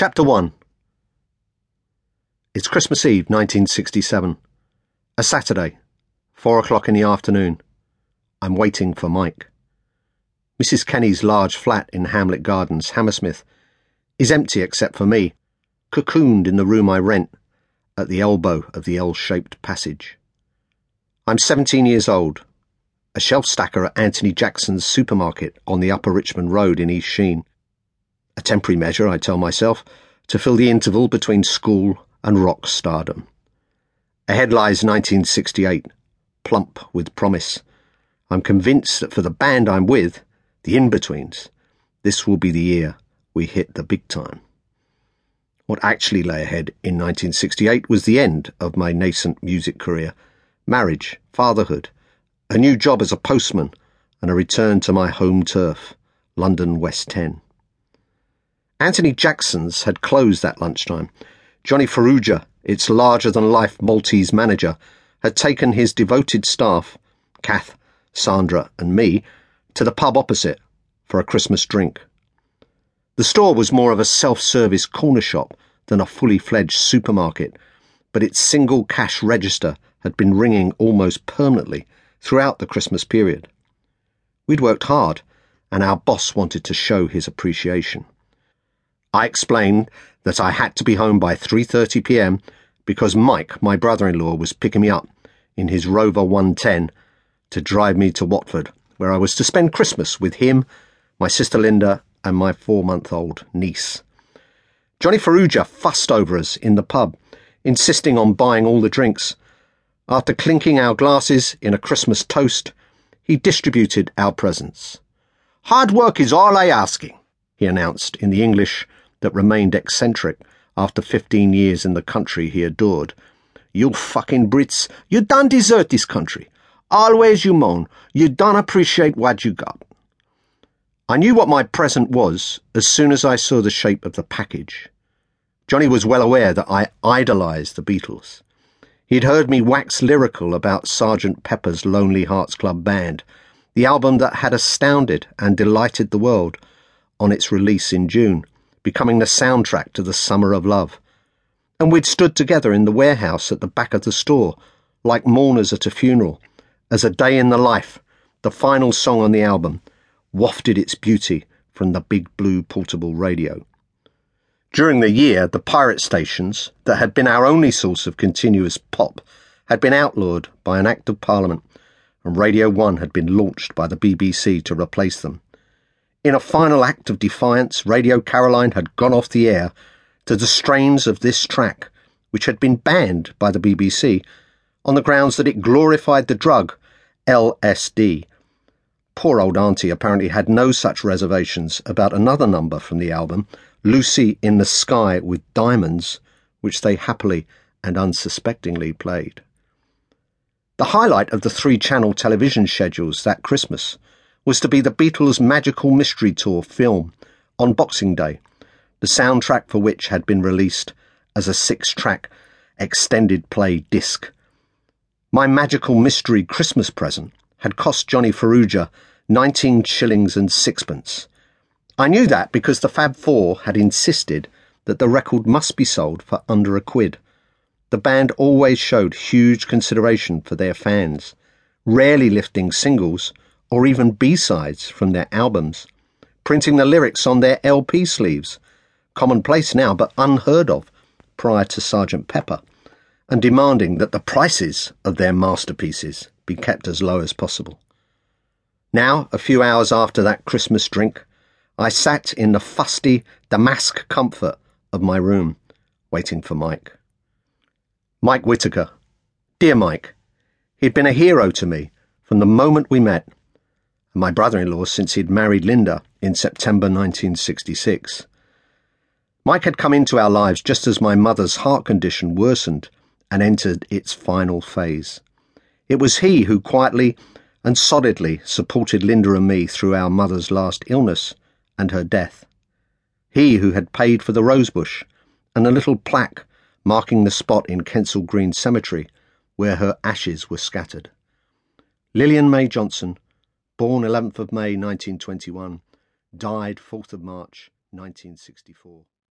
Chapter 1 It's Christmas Eve, 1967. A Saturday, four o'clock in the afternoon. I'm waiting for Mike. Mrs. Kenny's large flat in Hamlet Gardens, Hammersmith, is empty except for me, cocooned in the room I rent at the elbow of the L shaped passage. I'm 17 years old, a shelf stacker at Anthony Jackson's supermarket on the Upper Richmond Road in East Sheen. A temporary measure, I tell myself, to fill the interval between school and rock stardom. Ahead lies 1968, plump with promise. I'm convinced that for the band I'm with, the in-betweens, this will be the year we hit the big time. What actually lay ahead in 1968 was the end of my nascent music career, marriage, fatherhood, a new job as a postman, and a return to my home turf, London West 10. Anthony Jackson's had closed that lunchtime. Johnny Farrugia, its larger than life Maltese manager, had taken his devoted staff, Kath, Sandra, and me, to the pub opposite for a Christmas drink. The store was more of a self service corner shop than a fully fledged supermarket, but its single cash register had been ringing almost permanently throughout the Christmas period. We'd worked hard, and our boss wanted to show his appreciation. I explained that I had to be home by 3:30 p.m. because Mike, my brother-in-law, was picking me up in his Rover 110 to drive me to Watford, where I was to spend Christmas with him, my sister Linda, and my four-month-old niece. Johnny Farrugia fussed over us in the pub, insisting on buying all the drinks. After clinking our glasses in a Christmas toast, he distributed our presents. Hard work is all I asking, he announced in the English that remained eccentric after 15 years in the country he adored. You fucking Brits, you don't desert this country. Always you moan. You don't appreciate what you got. I knew what my present was as soon as I saw the shape of the package. Johnny was well aware that I idolised the Beatles. He'd heard me wax lyrical about Sergeant Pepper's Lonely Hearts Club Band, the album that had astounded and delighted the world on its release in June becoming the soundtrack to the Summer of Love. And we'd stood together in the warehouse at the back of the store, like mourners at a funeral, as A Day in the Life, the final song on the album, wafted its beauty from the big blue portable radio. During the year, the pirate stations, that had been our only source of continuous pop, had been outlawed by an Act of Parliament, and Radio 1 had been launched by the BBC to replace them. In a final act of defiance, Radio Caroline had gone off the air to the strains of this track, which had been banned by the BBC on the grounds that it glorified the drug LSD. Poor old Auntie apparently had no such reservations about another number from the album, Lucy in the Sky with Diamonds, which they happily and unsuspectingly played. The highlight of the three channel television schedules that Christmas was to be the Beatles' Magical Mystery Tour film on Boxing Day, the soundtrack for which had been released as a six track extended play disc. My magical mystery Christmas present had cost Johnny Farrugia 19 shillings and sixpence. I knew that because the Fab Four had insisted that the record must be sold for under a quid. The band always showed huge consideration for their fans, rarely lifting singles or even B-sides from their albums, printing the lyrics on their LP sleeves, commonplace now but unheard of prior to Sergeant Pepper, and demanding that the prices of their masterpieces be kept as low as possible. Now, a few hours after that Christmas drink, I sat in the fusty damask comfort of my room, waiting for Mike. Mike Whitaker. Dear Mike, he'd been a hero to me from the moment we met my brother in law since he'd married Linda in September 1966. Mike had come into our lives just as my mother's heart condition worsened and entered its final phase. It was he who quietly and solidly supported Linda and me through our mother's last illness and her death. He who had paid for the rosebush and a little plaque marking the spot in Kensal Green Cemetery where her ashes were scattered. Lillian May Johnson Born 11th of May 1921, died 4th of March 1964.